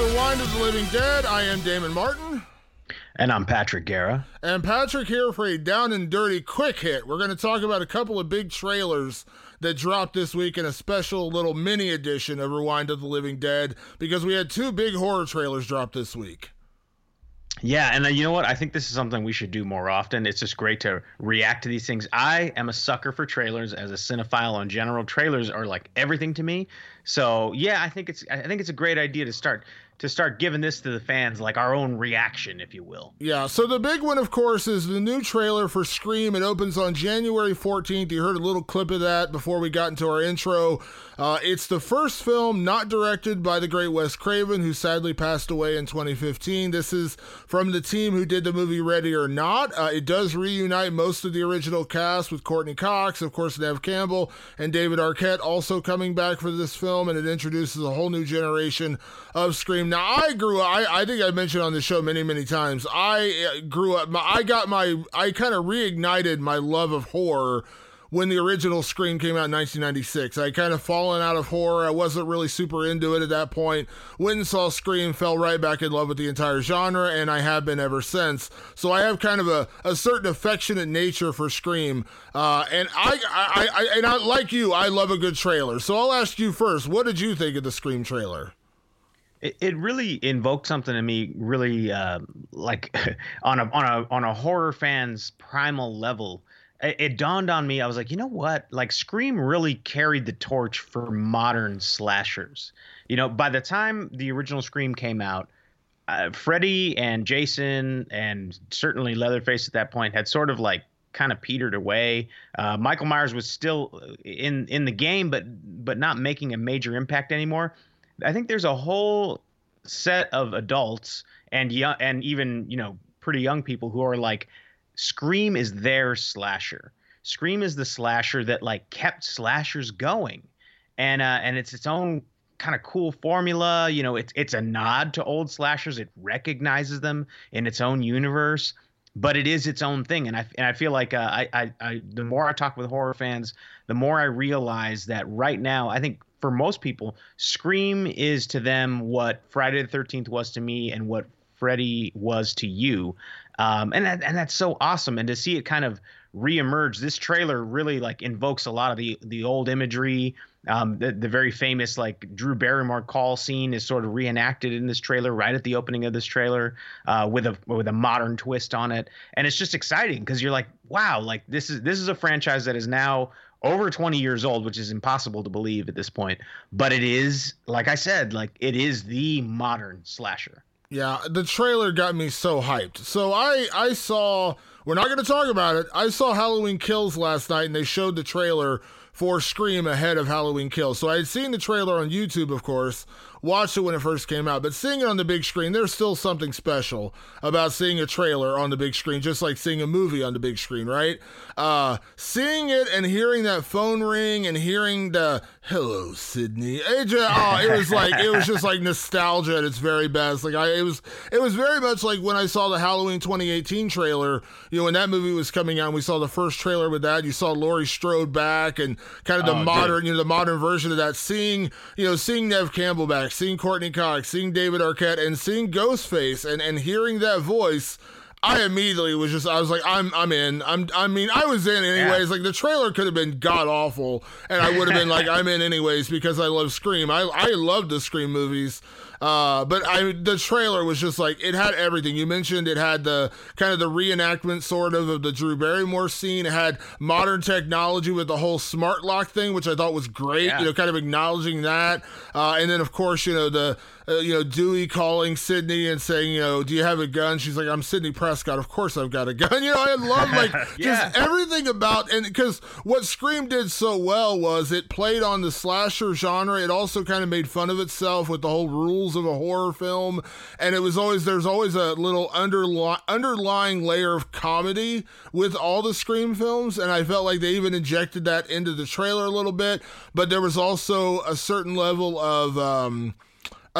Rewind of the Living Dead. I am Damon Martin. And I'm Patrick Guerra. And Patrick here for a down and dirty quick hit. We're going to talk about a couple of big trailers that dropped this week in a special little mini edition of Rewind of the Living Dead because we had two big horror trailers drop this week. Yeah, and uh, you know what? I think this is something we should do more often. It's just great to react to these things. I am a sucker for trailers as a cinephile in general. Trailers are like everything to me. So yeah, I think it's I think it's a great idea to start to start giving this to the fans like our own reaction if you will. Yeah so the big one of course is the new trailer for scream. It opens on january 14th you heard a little clip of that before we got into our intro. Uh, it's the first film not directed by the great wes craven who sadly passed away in 2015 this is from the team who did the movie ready or not. Uh, it does reunite most of the original cast with Courteney cox of course neve campbell and david arquette also coming back for this film and it introduces a whole new generation of scream now I grew up. I, I think I mentioned on the show many many times. I uh, grew up. I got my. I kind of reignited my love of horror when the original Scream came out in 1996. I kind of fallen out of horror. I wasn't really super into it at that point. Went and saw Scream, fell right back in love with the entire genre, and I have been ever since. So I have kind of a, a certain affectionate nature for Scream. Uh, and I, I, I, and I, like you, I love a good trailer. So I'll ask you first. What did you think of the Scream trailer? It, it really invoked something in me really uh, like on a on a on a horror fan's primal level it, it, dawned on me i was like you know what like scream really carried the torch for modern slashers you know by the time the original scream came out uh, freddy and jason and certainly leatherface at that point had sort of like kind of petered away. Uh, Michael Myers was still in in the game, but but not making a major impact anymore. I think there's a whole set of adults and young and even you know pretty young people who are like Scream is their slasher. Scream is the slasher that like kept slashers going, and uh, and it's its own kind of cool formula. You know, it's it's a nod to old slashers. It recognizes them in its own universe, but it is its own thing. And I and I feel like uh, I, I I the more I talk with horror fans, the more I realize that right now I think for most people, Scream is to them what Friday the Thirteenth was to me, and what Freddy was to you, um, and that, and that's so awesome. And to see it kind of reemerge, this trailer really like invokes a lot of the the old imagery. Um, the, the very famous like Drew Barrymore call scene is sort of reenacted in this trailer right at the opening of this trailer uh, with a with a modern twist on it, and it's just exciting because you're like, wow, like this is this is a franchise that is now over 20 years old, which is impossible to believe at this point. But it is, like I said, like it is the modern slasher. Yeah, the trailer got me so hyped. So I I saw we're not going to talk about it. I saw Halloween Kills last night and they showed the trailer for Scream ahead of Halloween Kills. So I had seen the trailer on YouTube, of course, watched it when it first came out, but seeing it on the big screen, there's still something special about seeing a trailer on the big screen, just like seeing a movie on the big screen, right? Uh, seeing it and hearing that phone ring and hearing the "Hello, Sidney," it, just, oh, it was like it was just like nostalgia at its very best. Like I, it was, it was very much like when I saw the Halloween 2018 trailer. You know, when that movie was coming out, we saw the first trailer with that. You saw Laurie Strode back and kind of the oh, modern, dude. you know, the modern version of that. Seeing, you know, seeing Neve Campbell back seeing Courteney Cox, seeing David Arquette, and seeing Ghostface, and and hearing that voice. I immediately was just I was like I'm I'm in I'm I mean I was in anyways yeah. like the trailer could have been god awful and I would have been like I'm in anyways because I love Scream I I love the Scream movies uh, but I the trailer was just like it had everything. You mentioned it had the kind of the reenactment sort of of the Drew Barrymore scene. It had modern technology with the whole smart lock thing, which I thought was great. Yeah. You know, kind of acknowledging that. Uh, and then of course, you know the uh, you know, Dewey calling Sidney and saying, you know, do you have a gun? She's like, I'm Sidney Prescott. Of course I've got a gun. You know, I love like yeah. just everything about and because what Scream did so well was it played on the slasher genre. It also kind of made fun of itself with the whole rules of a horror film, and it was always there's always a little underli- underlying layer of comedy with all the Scream films, and I felt like they even injected that into the trailer a little bit. But there was also a certain level of um,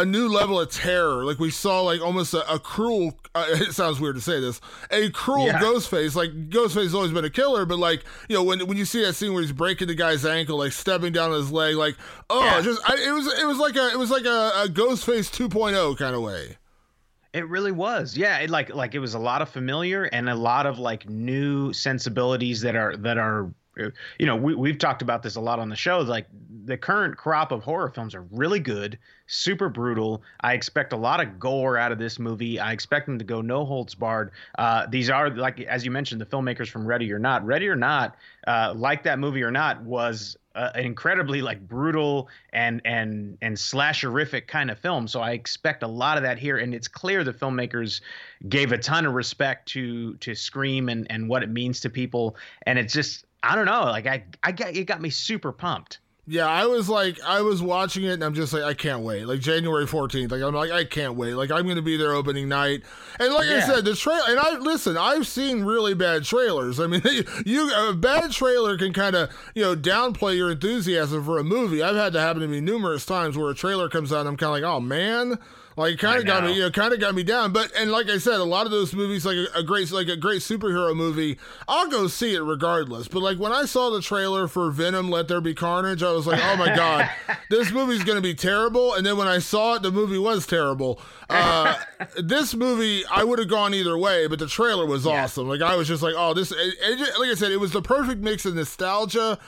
a new level of terror. Like we saw like almost a, a, cruel uh, it sounds weird to say this, a cruel Yeah. Ghostface. Like Ghostface has always been a killer, but like you know when when you see that scene where he's breaking the guy's ankle, like stepping down his leg, like oh, Yeah. just I, it was it was like a it was like a, a Ghostface 2.0 kind of way. It really was. Yeah, it like like it was a lot of familiar and a lot of like new sensibilities that are that are uh, you know, we we've talked about this a lot on the show like the current crop of horror films are really good, super brutal. I expect a lot of gore out of this movie. I expect them to go no holds barred. Uh, these are like as you mentioned the filmmakers from Ready or Not. Ready or Not, uh, like that movie or not was uh, an incredibly like brutal and and and slasherific kind of film. So I expect a lot of that here, and it's clear the filmmakers gave a ton of respect to to Scream and and what it means to people. And it's just I don't know, like I I got it got me super pumped. Yeah, I was like, I was watching it, and I'm just like, I can't wait. Like January 14th, like I'm like, I can't wait. Like I'm gonna be there opening night, and like I said, the trailer. And I listen, I've seen really bad trailers. I mean, you a bad trailer can kind of you know downplay your enthusiasm for a movie. I've had to happen to me numerous times where a trailer comes out, and I'm kind of like, oh man. Like kind of got me, you know, kind of got me down. But and like I said, a lot of those movies, like a, a great, like a great superhero movie, I'll go see it regardless. But like when I saw the trailer for Venom, Let There Be Carnage, I was like, oh my god, this movie's gonna be terrible. And then when I saw it, the movie was terrible. Uh, this movie, I would have gone either way, but the trailer was awesome. Like I was just like, oh, this. It, it like I said, it was the perfect mix of nostalgia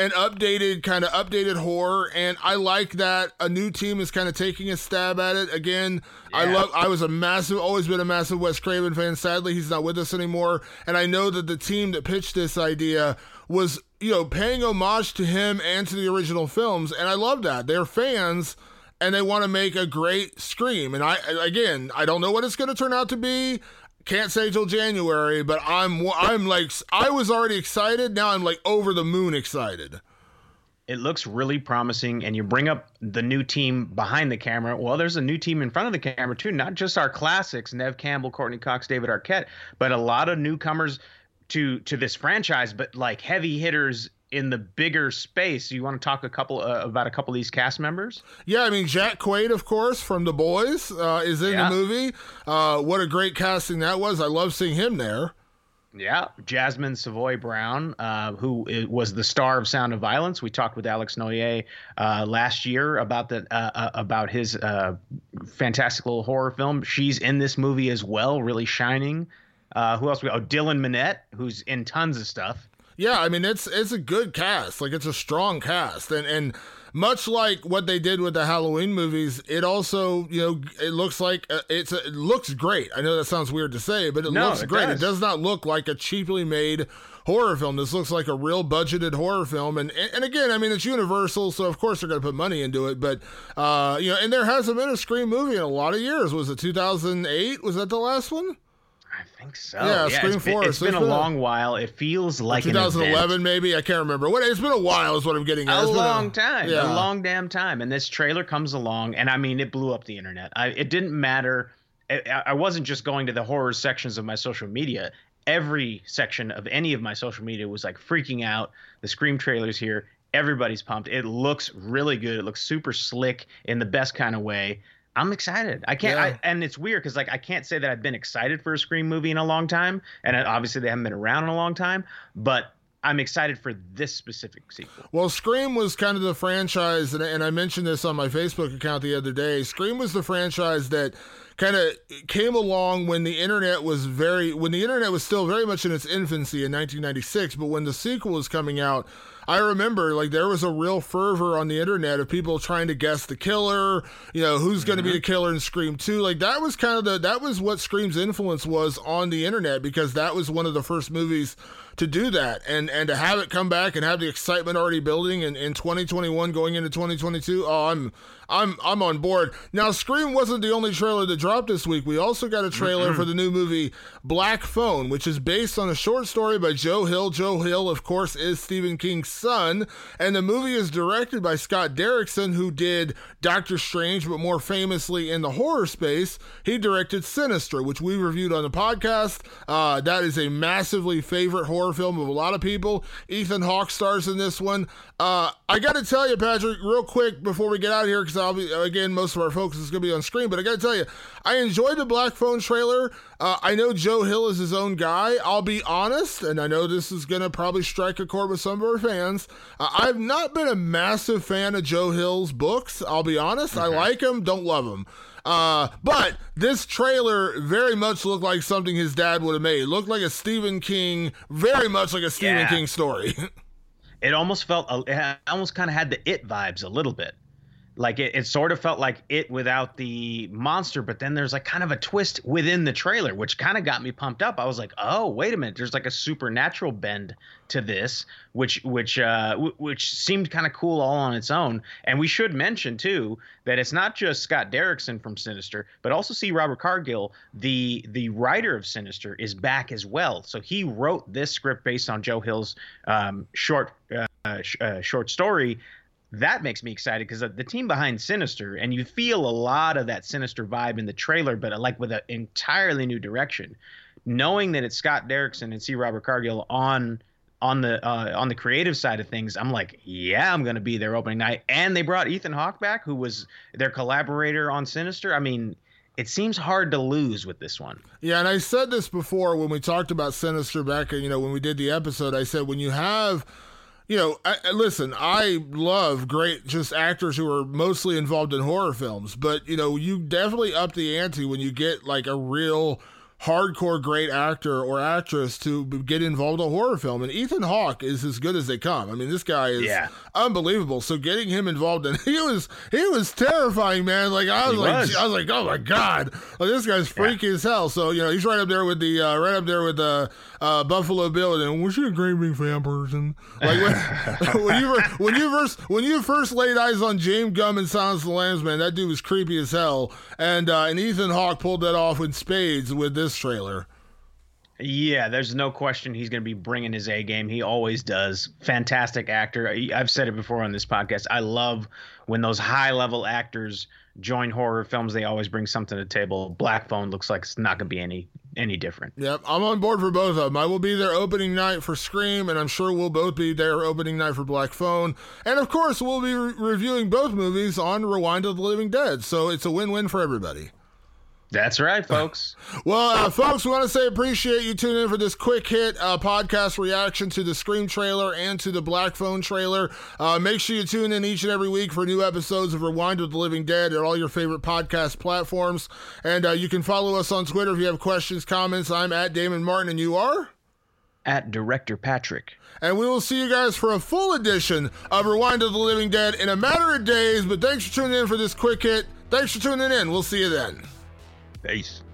and updated kind of updated horror and i like that a new team is kind of taking a stab at it. Again i love i was a massive always been a massive wes craven fan. Sadly he's not with us anymore. And i know that the team that pitched this idea was you know paying homage to him and to the original films and i love that. They're fans and they want to make a great scream. And i again i don't know what it's going to turn out to be can't say till January, but I'm I'm like I was already excited. Now I'm like over the moon excited. It looks really promising, and you bring up the new team behind the camera. Well, there's a new team in front of the camera too. Not just our classics, Neve Campbell, Courteney Cox, David Arquette, but a lot of newcomers to to this franchise. But like heavy hitters in the bigger space. You want to talk a couple uh, about a couple of these cast members? Yeah, I mean Jack Quaid, of course, from The Boys, uh, is in Yeah. the movie. Uh, what a great casting that was! I love seeing him there. Yeah, Jasmine Savoy Brown, uh, who was the star of Sound of Violence. We talked with Alex Noyer uh, last year about the uh, uh, about his uh, fantastical horror film. She's in this movie as well, really shining. Uh, who else? We oh Dylan Minnette, who's in tons of stuff. Yeah, I mean it's it's a good cast. Like it's a strong cast, and and much like what they did with the Halloween movies, it also you know it looks like uh, it's a, it looks great. I know that sounds weird to say, but it No, looks it great. does. It does not look like a cheaply made horror film. This looks like a real budgeted horror film, and and and again, I mean it's Universal, so of course they're going to put money into it. But uh, you know, and there hasn't been a Scream movie in a lot of years. Was it 2008? Was that the last one? I think so. Yeah, Scream it's been, 4, it's so been it's a been a- long while. It feels like an event. 2011 maybe? I can't remember. What it's been a while is what i'm getting at. A It's been long time. Yeah. a long damn time. And this trailer comes along and i mean it blew up the internet. I, it didn't matter. I, I wasn't just going to the horror sections of my social media. Every section of any of my social media was like freaking out. The scream trailers here. Everybody's pumped. It looks really good. It looks super slick in the best kind of way i'm excited i can't Yeah. I, and it's weird because like i can't say that i've been excited for a scream movie in a long time and obviously they haven't been around in a long time but i'm excited for this specific sequel Well, Scream was kind of the franchise, and, and I mentioned this on my Facebook account the other day. Scream was the franchise that kind of came along when the internet was very, when the internet was still very much in its infancy in 1996. But when the sequel was coming out, I remember like there was a real fervor on the internet of people trying to guess the killer, you know, who's going to be mm-hmm. the killer in Scream 2. Like that was kind of the, that was what Scream's influence was on the internet because that was one of the first movies to do that and and to have it come back and have the excitement already building in, in 2021 going into 2022 oh i'm i'm i'm on board now scream wasn't the only trailer that dropped this week we also got a trailer for the new movie black phone which is based on a short story by joe hill joe hill of course is stephen king's son. And the movie is directed by Scott Derrickson, who did Doctor Strange, but more famously in the horror space, he directed Sinister, which we reviewed on the podcast. Uh, that is a massively favorite horror film of a lot of people. Ethan Hawke stars in this one. Uh, I got to tell you, Patrick, real quick before we get out of here, because I'll be again, most of our focus is going to be on Scream. But I got to tell you, I enjoyed the Black Phone trailer. Uh, I know Joe Hill is his own guy. I'll be honest, and I know this is going to probably strike a chord with some of our fans. Uh, I've not been a massive fan of Joe Hill's books. I'll be honest. I like him, don't love him. Uh, but this trailer very much looked like something his dad would have made. It looked like a Stephen King, very much like a Stephen Yeah. King story. it almost felt it almost kind of had the it vibes a little bit like it, it sort of felt like it without the monster but then there's like kind of a twist within the trailer which kind of got me pumped up. I was like oh wait a minute. There's like a supernatural bend to this which which uh w- which seemed kind of cool all on its own. And we should mention too that it's not just scott derrickson from sinister but also C. robert cargill the the writer of sinister is back as well. So he wrote this script based on joe hill's um, short uh, sh- uh, short story that makes me excited because the team behind Sinister, and you feel a lot of that Sinister vibe in the trailer, but like with an entirely new direction. Knowing that it's Scott Derrickson and C. Robert Cargill on on the uh, on the creative side of things, I'm like, yeah, I'm gonna be there opening night. And they brought Ethan Hawke back, who was their collaborator on Sinister. I mean, it seems hard to lose with this one. Yeah, and I said this before when we talked about Sinister back, you know, when we did the episode. I said when you have, you know, I, I- listen, I love great just actors who are mostly involved in horror films, but you know, you definitely up the ante when you get like a real hardcore great actor or actress to get involved in a horror film. And Ethan Hawke is as good as they come. I mean, this guy is Yeah. unbelievable. So getting him involved in he was he was terrifying, man. Like I was He like was. I was like, oh my god, like this guy's freaky as hell. So you know he's right up there with the uh, right up there with the uh, Buffalo Bill. And was she a great big fan person? Like when, when you were, when you first when you first laid eyes on James Gumb and Silence of the Lambs, man, that dude was creepy as hell. And uh, and Ethan Hawke pulled that off in spades with this trailer. Yeah, there's no question he's going to be bringing his A game. He always does. Fantastic actor. I- I've said it before on this podcast. I love when those high level actors join horror films. They always bring something to the table. Black Phone looks like it's not going to be any any different. Yep, I'm on board for both of them. I will be there opening night for Scream, and I'm sure we'll both be there opening night for Black Phone. And of course, we'll be re- reviewing both movies on Rewind of the Living Dead. So it's a win win for everybody. That's right, folks. Well, uh, folks, we want to say appreciate you tuning in for this quick hit uh, podcast reaction to the Scream trailer and to the Black Phone trailer. Uh, make sure you tune in each and every week for new episodes of Rewind with the Living Dead at all your favorite podcast platforms. And uh, you can follow us on Twitter if you have questions, comments. I'm at Damon Martin, and you are? At Director Patrick. And we will see you guys for a full edition of Rewind of the Living Dead in a matter of days. But thanks for tuning in for this quick hit. Thanks for tuning in. We'll see you then. É isso.